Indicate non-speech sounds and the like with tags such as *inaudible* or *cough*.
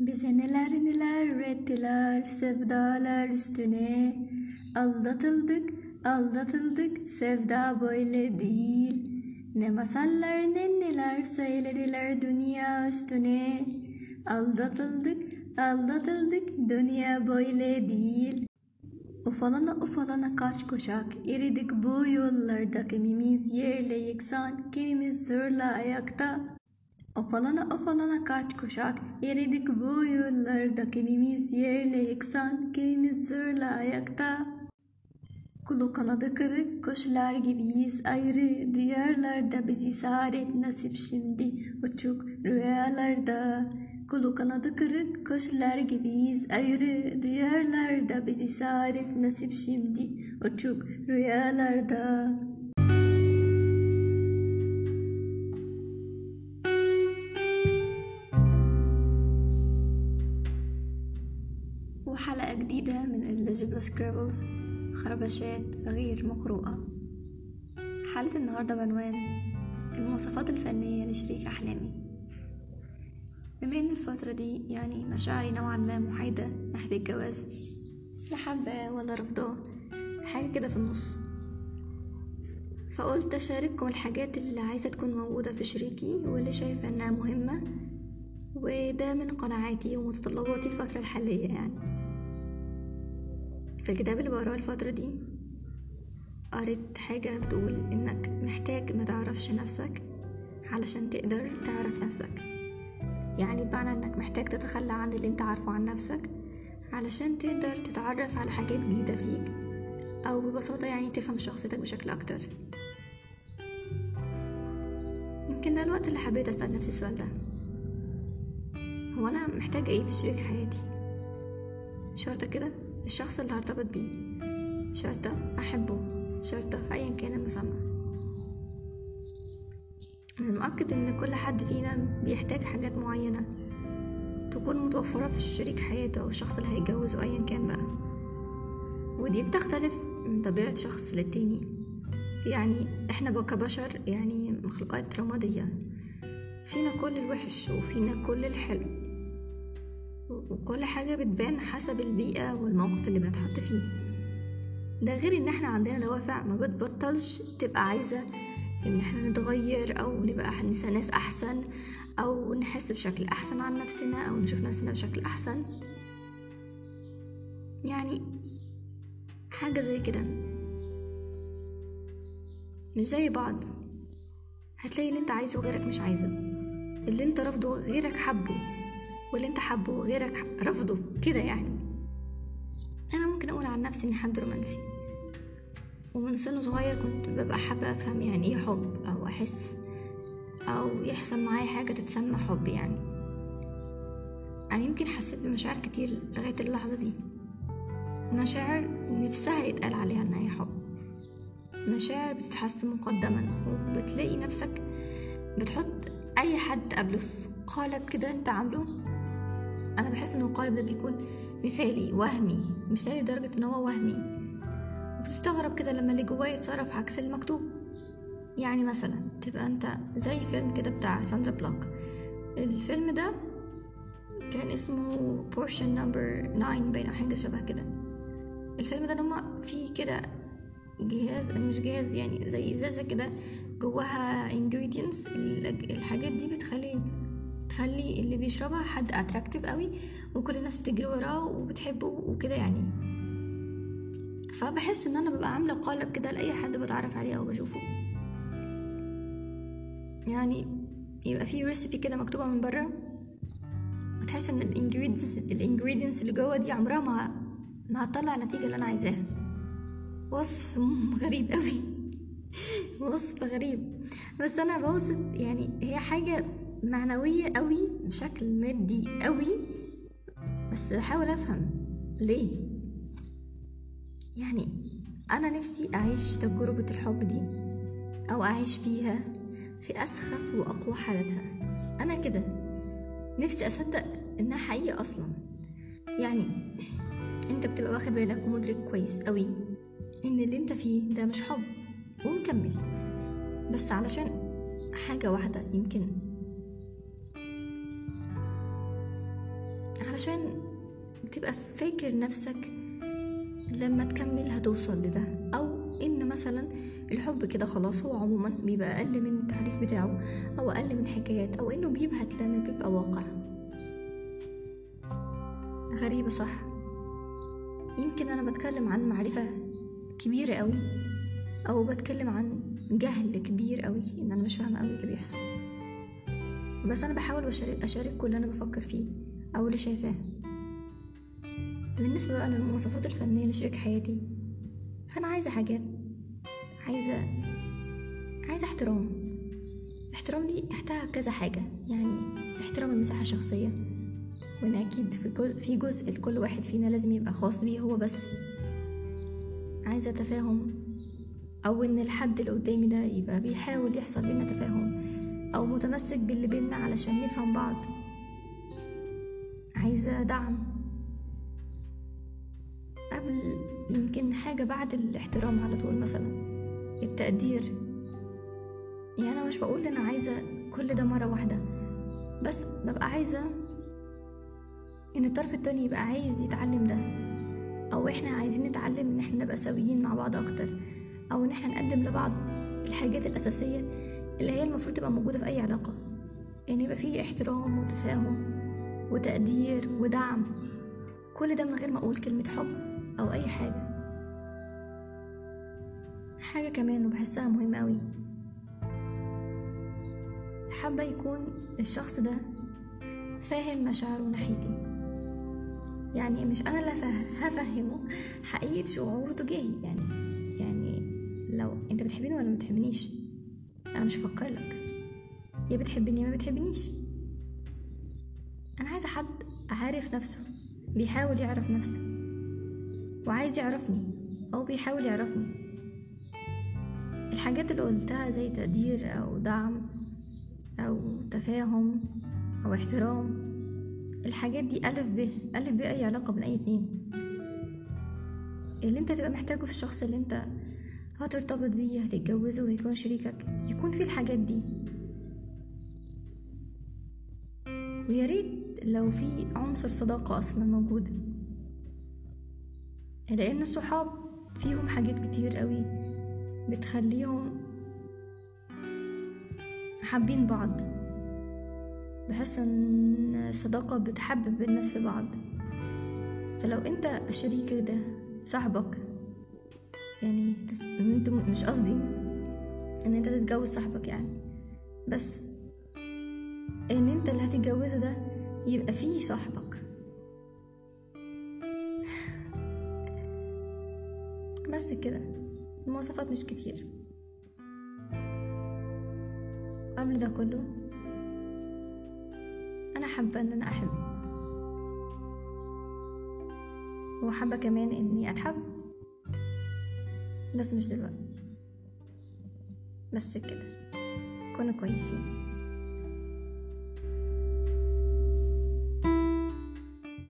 Bize neler neler ürettiler sevdalar üstüne. Aldatıldık aldatıldık sevda böyle değil. Ne masallar ne neler söylediler dünya üstüne. Aldatıldık aldatıldık dünya böyle değil. Ufalana ufalana kaç kuşak eridik bu yollarda. Kimimiz yerle yeksan kimimiz zırla ayakta Ofalana ofalana kaç kuşak. Eridik bu yıllarda Kimimiz yerle yeksan kimimiz zırla ayakta. Kulu kanadı kırık kuşlar gibiyiz ayrı. Diyarlarda bizi saadet nasip şimdi uçuk rüyalarda. Kulu kanadı kırık kuşlar gibiyiz ayrı. Diyarlarda bizi saadet nasip şimdi uçuk rüyalarda من الليجبل سكريبلز خربشات غير مقروءة. حلقة النهاردة بعنوان المواصفات الفنية لشريك أحلامي. بما إن الفترة دي يعني مشاعري نوعا ما محايدة ناحية الجواز لا حابة ولا رافضاه حاجة كده في النص. فقلت أشارككم الحاجات اللي عايزة تكون موجودة في شريكي واللي شايفة إنها مهمة وده من قناعاتي ومتطلباتي الفترة الحالية يعني. في الكتاب اللي بقراه الفترة دي قريت حاجة بتقول إنك محتاج ما تعرفش نفسك علشان تقدر تعرف نفسك. يعني بمعنى إنك محتاج تتخلى عن اللي أنت عارفه عن نفسك علشان تقدر تتعرف على حاجات جديدة فيك أو ببساطة يعني تفهم شخصيتك بشكل أكتر. يمكن ده الوقت اللي حبيت أسأل نفسي السؤال ده. هو أنا محتاجة إيه في شريك حياتي؟ شرطة كده؟ الشخص اللي هرتبط بيه. شرطة أحبه. شرطة أيا كان المسمى. من المؤكد إن كل حد فينا بيحتاج حاجات معينة تكون متوفرة في شريك حياته أو الشخص اللي هيتجوزه أيا كان بقى. ودي بتختلف من طبيعة شخص للتاني. يعني إحنا كبشر يعني مخلوقات رمادية فينا كل الوحش وفينا كل الحلو. وكل حاجة بتبان حسب البيئة والموقف اللي بنتحط فيه. ده غير إن إحنا عندنا دوافع ما بتبطلش تبقى عايزة إن إحنا نتغير أو نبقى ناس أحسن أو نحس بشكل أحسن عن نفسنا أو نشوف نفسنا بشكل أحسن. يعني حاجة زي كده. مش زي بعض. هتلاقي اللي أنت عايزه غيرك مش عايزه. اللي أنت رافضه غيرك حبه. واللي انت حبه غيرك رفضه كده يعني. أنا ممكن أقول عن نفسي إني حد رومانسي. ومن سن صغير كنت ببقى حابة أفهم يعني إيه حب أو أحس أو يحصل معايا حاجة تتسمى حب يعني. أنا يمكن حسيت بمشاعر كتير لغاية اللحظة دي. مشاعر نفسها يتقال عليها إنها هي حب. مشاعر بتتحس مقدما وبتلاقي نفسك بتحط أي حد قبله. في قالب كده أنت عامله أنا بحس ان القالب ده بيكون مثالي وهمي مثالي لدرجة إن هو وهمي. وبتستغرب كده لما اللي جواه يتصرف عكس المكتوب. يعني مثلا تبقى أنت زي فيلم كده بتاع ساندرا بلوك. الفيلم ده كان اسمه Potion number 9 باين حاجة شبه كده. الفيلم ده هما فيه كده جهاز مش جهاز يعني زي إزازة كده جواها ingredients الحاجات دي بتخلي تخلي اللي بيشربها حد attractive قوي وكل الناس بتجري وراه وبتحبه وكده يعني. فبحس إن أنا ببقى عاملة قالب كده لأي حد بتعرف عليه أو بشوفه. يعني يبقى في recipe كده مكتوبة من بره وتحس إن ال ingredients ال ingredients اللي جوه دي عمرها ما ما هتطلع النتيجه اللي أنا عايزاها. وصف *laughs* غريب قوي. *laughs* وصف غريب. بس أنا بوصف يعني هي حاجة معنوية قوي بشكل مادي قوي بس بحاول أفهم. ليه؟ يعني أنا نفسي أعيش تجربة الحب دي أو أعيش فيها في أسخف وأقوى حالتها أنا كده. نفسي أصدق إنها حقيقة أصلا. يعني أنت بتبقى واخد بالك ومدرك كويس قوي إن اللي أنت فيه ده مش حب ومكمل. بس علشان حاجة واحدة يمكن علشان تبقى فاكر نفسك لما تكمل هتوصل لده. أو إن مثلا الحب كده خلاص هو عموما بيبقى أقل من التعريف بتاعه أو أقل من حكايات أو إنه بيبهت لما بيبقى واقع. غريبة صح؟ يمكن أنا بتكلم عن معرفة كبيرة قوي أو بتكلم عن جهل كبير قوي إن أنا مش فاهمة قوي اللي بيحصل. بس أنا بحاول اشارك اشارككم اللي أنا بفكر فيه. أو اللي شايفاه. بالنسبة بقى للمواصفات الفنية لشريك حياتي فأنا عايزة حاجات عايزة عايزة احترام. احترام دي تحتها كذا حاجة يعني احترام المساحة الشخصية وإن أكيد في جزء, في جزء لكل واحد فينا لازم يبقى خاص بيه هو بس. عايزة تفاهم أو إن الحد اللي قدامي ده يبقى بيحاول يحصل بينا تفاهم أو متمسك باللي بينا علشان نفهم بعض. عايزة دعم. قبل يمكن حاجة بعد الاحترام على طول مثلا. التقدير. يعني أنا مش بقول أنا عايزة كل ده مرة واحدة. بس ببقى عايزة إن الطرف التاني يبقى عايز يتعلم ده. أو إحنا عايزين نتعلم إن إحنا نبقى سويين مع بعض أكتر. أو إن إحنا نقدم لبعض الحاجات الأساسية اللي هي المفروض تبقى موجودة في أي علاقة. يعني يبقى فيه احترام وتفاهم. وتقدير ودعم. كل ده من غير ما أقول كلمة حب أو أي حاجة. حاجة كمان وبحسها مهمة أوي. حابة يكون الشخص ده فاهم مشاعره ناحيتي. يعني مش أنا اللي هفهمه حقيقة شعوره تجاهي. يعني يعني لو أنت بتحبني ولا ما بتحبنيش؟ أنا مش هفكر لك. يا بتحبني يا ما بتحبنيش. عايزة حد عارف نفسه بيحاول يعرف نفسه وعايز يعرفني أو بيحاول يعرفني. الحاجات اللي قلتها زي تقدير أو دعم أو تفاهم أو احترام الحاجات دي ألف ب ألف ب أي علاقة بين أي اتنين. اللي انت تبقى محتاجه في الشخص اللي انت هترتبط بيه هتتجوزه ويكون شريكك يكون فيه الحاجات دي. ويا ريت لو في عنصر صداقة أصلا موجود. لأن الصحاب فيهم حاجات كتير قوي بتخليهم حابين بعض. بحس إن الصداقة بتحبب الناس في بعض. فلو أنت شريكك ده صاحبك يعني أنتم مش قصدي إن أنت تتجوز صاحبك يعني بس إن أنت اللي هتتجوزه ده يبقى فيه صاحبك. بس كده المواصفات مش كتير. قبل ده كله أنا حابة إن أنا أحب. وحابة كمان إني أتحب. بس مش دلوقتي. بس كده كونوا كويسين.